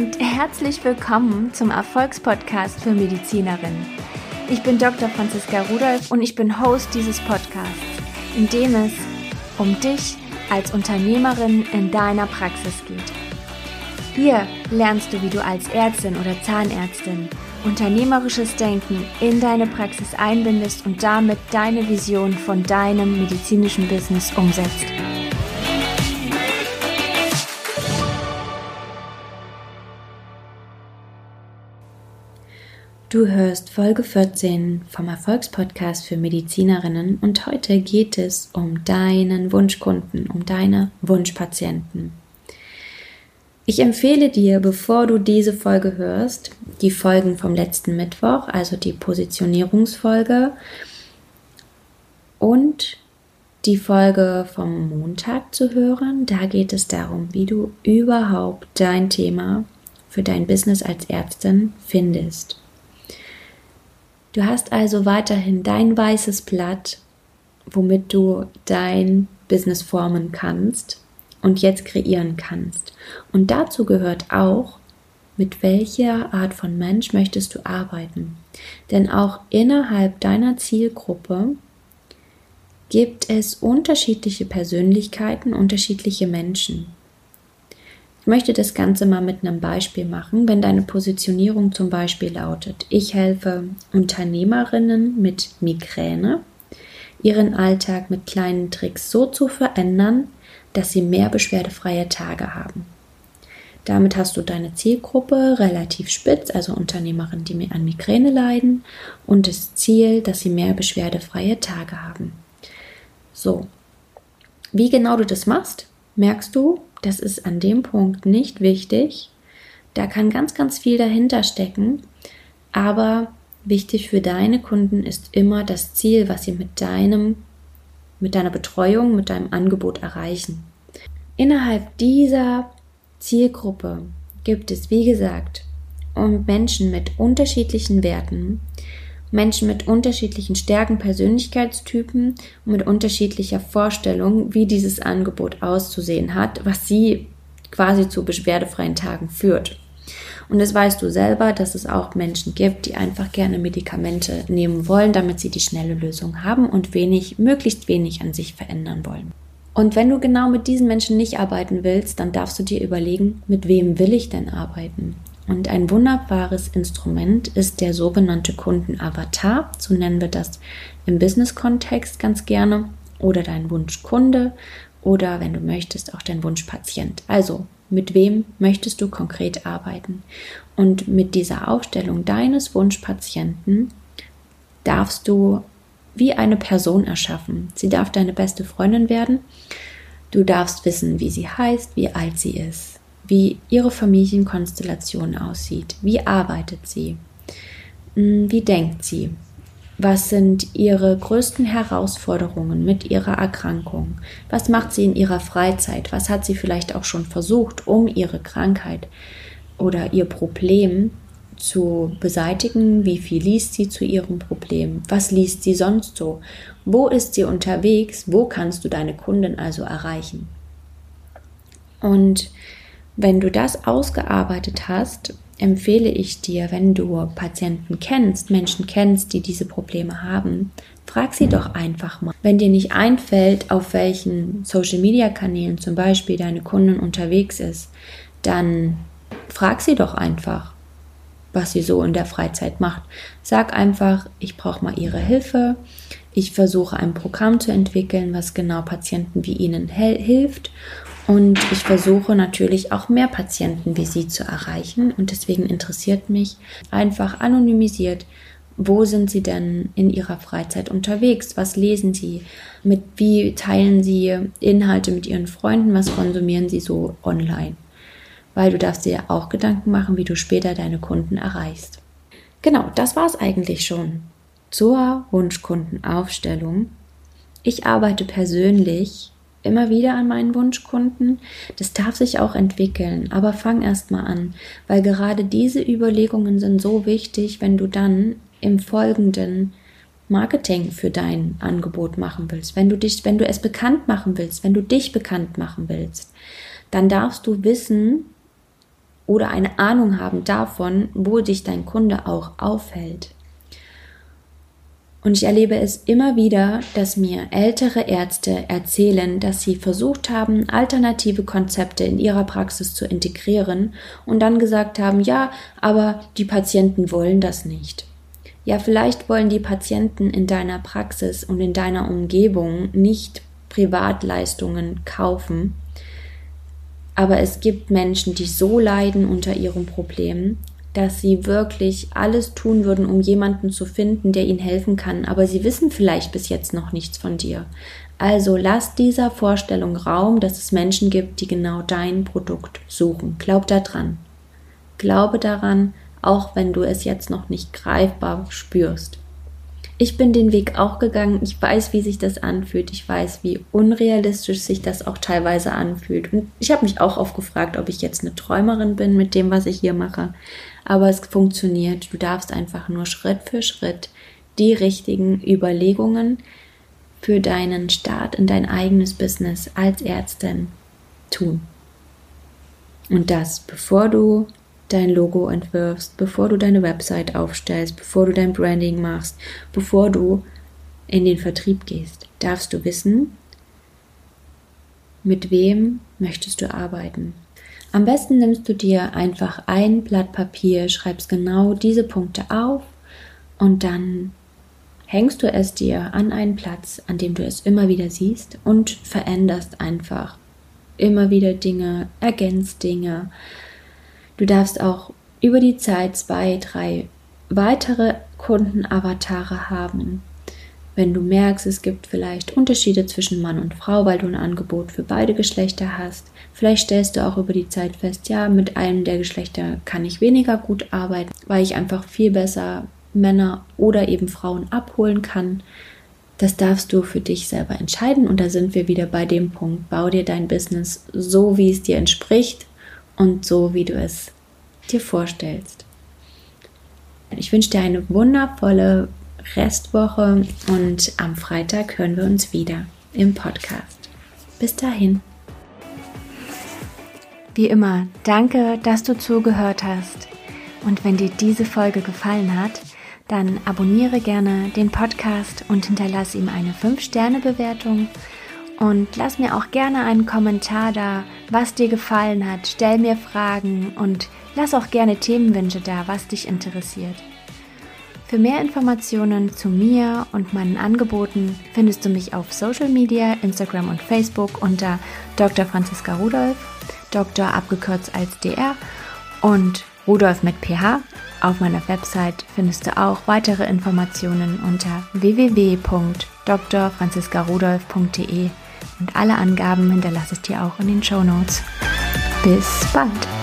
Und herzlich willkommen zum Erfolgspodcast für Medizinerinnen. Ich bin Dr. Franziska Rudolph und ich bin Host dieses Podcasts, in dem es um dich als Unternehmerin in deiner Praxis geht. Hier lernst du, wie du als Ärztin oder Zahnärztin unternehmerisches Denken in deine Praxis einbindest und damit deine Vision von deinem medizinischen Business umsetzt. Du hörst Folge 14 vom Erfolgspodcast für Medizinerinnen und heute geht es um deinen Wunschkunden, um deine Wunschpatienten. Ich empfehle dir, bevor du diese Folge hörst, die Folgen vom letzten Mittwoch, also die Positionierungsfolge und die Folge vom Montag zu hören. Da geht es darum, wie du überhaupt dein Thema für dein Business als Ärztin findest. Du hast also weiterhin dein weißes Blatt, womit du dein Business formen kannst und jetzt kreieren kannst. Und dazu gehört auch, mit welcher Art von Mensch möchtest du arbeiten. Denn auch innerhalb deiner Zielgruppe gibt es unterschiedliche Persönlichkeiten, unterschiedliche Menschen. Ich möchte das Ganze mal mit einem Beispiel machen. Wenn deine Positionierung zum Beispiel lautet, ich helfe Unternehmerinnen mit Migräne, ihren Alltag mit kleinen Tricks so zu verändern, dass sie mehr beschwerdefreie Tage haben. Damit hast du deine Zielgruppe relativ spitz, also Unternehmerinnen, die an Migräne leiden, und das Ziel, dass sie mehr beschwerdefreie Tage haben. So, wie genau du das machst, merkst du das ist an dem Punkt nicht wichtig. Da kann ganz, ganz viel dahinter stecken. Aber wichtig für deine Kunden ist immer das Ziel, was sie mit deinem, mit deiner Betreuung, mit deinem Angebot erreichen. Innerhalb dieser Zielgruppe gibt es, wie gesagt, Menschen mit unterschiedlichen Werten, Menschen mit unterschiedlichen Stärken, Persönlichkeitstypen und mit unterschiedlicher Vorstellung, wie dieses Angebot auszusehen hat, was sie quasi zu beschwerdefreien Tagen führt. Und das weißt du selber, dass es auch Menschen gibt, die einfach gerne Medikamente nehmen wollen, damit sie die schnelle Lösung haben und wenig, möglichst wenig an sich verändern wollen. Und wenn du genau mit diesen Menschen nicht arbeiten willst, dann darfst du dir überlegen, mit wem will ich denn arbeiten? Und ein wunderbares Instrument ist der sogenannte Kundenavatar, so nennen wir das im Business-Kontext ganz gerne, oder dein Wunschkunde oder wenn du möchtest auch dein Wunschpatient. Also mit wem möchtest du konkret arbeiten? Und mit dieser Aufstellung deines Wunschpatienten darfst du wie eine Person erschaffen. Sie darf deine beste Freundin werden. Du darfst wissen, wie sie heißt, wie alt sie ist wie ihre Familienkonstellation aussieht. Wie arbeitet sie? Hm, wie denkt sie? Was sind ihre größten Herausforderungen mit ihrer Erkrankung? Was macht sie in ihrer Freizeit? Was hat sie vielleicht auch schon versucht, um ihre Krankheit oder ihr Problem zu beseitigen? Wie viel liest sie zu ihrem Problem? Was liest sie sonst so? Wo ist sie unterwegs? Wo kannst du deine Kunden also erreichen? Und wenn du das ausgearbeitet hast, empfehle ich dir, wenn du Patienten kennst, Menschen kennst, die diese Probleme haben, frag sie doch einfach mal. Wenn dir nicht einfällt, auf welchen Social-Media-Kanälen zum Beispiel deine Kundin unterwegs ist, dann frag sie doch einfach, was sie so in der Freizeit macht. Sag einfach, ich brauche mal ihre Hilfe. Ich versuche ein Programm zu entwickeln, was genau Patienten wie ihnen hilft und ich versuche natürlich auch mehr Patienten wie Sie zu erreichen. Und deswegen interessiert mich einfach anonymisiert, wo sind Sie denn in Ihrer Freizeit unterwegs? Was lesen Sie? Mit wie teilen Sie Inhalte mit Ihren Freunden? Was konsumieren Sie so online? Weil du darfst dir auch Gedanken machen, wie du später deine Kunden erreichst. Genau, das war es eigentlich schon zur Wunschkundenaufstellung. Ich arbeite persönlich immer wieder an meinen Wunschkunden. Das darf sich auch entwickeln, aber fang erst mal an, weil gerade diese Überlegungen sind so wichtig, wenn du dann im Folgenden Marketing für dein Angebot machen willst, wenn du dich, wenn du es bekannt machen willst, wenn du dich bekannt machen willst, dann darfst du wissen oder eine Ahnung haben davon, wo dich dein Kunde auch aufhält. Und ich erlebe es immer wieder, dass mir ältere Ärzte erzählen, dass sie versucht haben, alternative Konzepte in ihrer Praxis zu integrieren und dann gesagt haben, ja, aber die Patienten wollen das nicht. Ja, vielleicht wollen die Patienten in deiner Praxis und in deiner Umgebung nicht Privatleistungen kaufen, aber es gibt Menschen, die so leiden unter ihren Problemen, dass sie wirklich alles tun würden, um jemanden zu finden, der ihnen helfen kann, aber sie wissen vielleicht bis jetzt noch nichts von dir. Also lass dieser Vorstellung Raum, dass es Menschen gibt, die genau dein Produkt suchen. Glaub daran. Glaube daran, auch wenn du es jetzt noch nicht greifbar spürst. Ich bin den Weg auch gegangen. Ich weiß, wie sich das anfühlt. Ich weiß, wie unrealistisch sich das auch teilweise anfühlt. Und ich habe mich auch oft gefragt, ob ich jetzt eine Träumerin bin mit dem, was ich hier mache. Aber es funktioniert. Du darfst einfach nur Schritt für Schritt die richtigen Überlegungen für deinen Start in dein eigenes Business als Ärztin tun. Und das, bevor du dein Logo entwirfst, bevor du deine Website aufstellst, bevor du dein Branding machst, bevor du in den Vertrieb gehst, darfst du wissen, mit wem möchtest du arbeiten. Am besten nimmst du dir einfach ein Blatt Papier, schreibst genau diese Punkte auf und dann hängst du es dir an einen Platz, an dem du es immer wieder siehst und veränderst einfach immer wieder Dinge, ergänzt Dinge, Du darfst auch über die Zeit zwei, drei weitere Kundenavatare haben. Wenn du merkst, es gibt vielleicht Unterschiede zwischen Mann und Frau, weil du ein Angebot für beide Geschlechter hast, vielleicht stellst du auch über die Zeit fest, ja, mit einem der Geschlechter kann ich weniger gut arbeiten, weil ich einfach viel besser Männer oder eben Frauen abholen kann. Das darfst du für dich selber entscheiden und da sind wir wieder bei dem Punkt, bau dir dein Business so, wie es dir entspricht und so, wie du es dir vorstellst. Ich wünsche dir eine wundervolle Restwoche und am Freitag hören wir uns wieder im Podcast. Bis dahin. Wie immer, danke, dass du zugehört hast. Und wenn dir diese Folge gefallen hat, dann abonniere gerne den Podcast und hinterlasse ihm eine 5-Sterne-Bewertung und lass mir auch gerne einen Kommentar da, was dir gefallen hat. Stell mir Fragen und lass auch gerne Themenwünsche da, was dich interessiert. Für mehr Informationen zu mir und meinen Angeboten findest du mich auf Social Media, Instagram und Facebook unter Dr. Franziska Rudolf, Dr. abgekürzt als DR und Rudolf mit PH. Auf meiner Website findest du auch weitere Informationen unter www.drfranziskarudolf.de und alle Angaben hinterlasse ich dir auch in den Show Notes. Bis bald!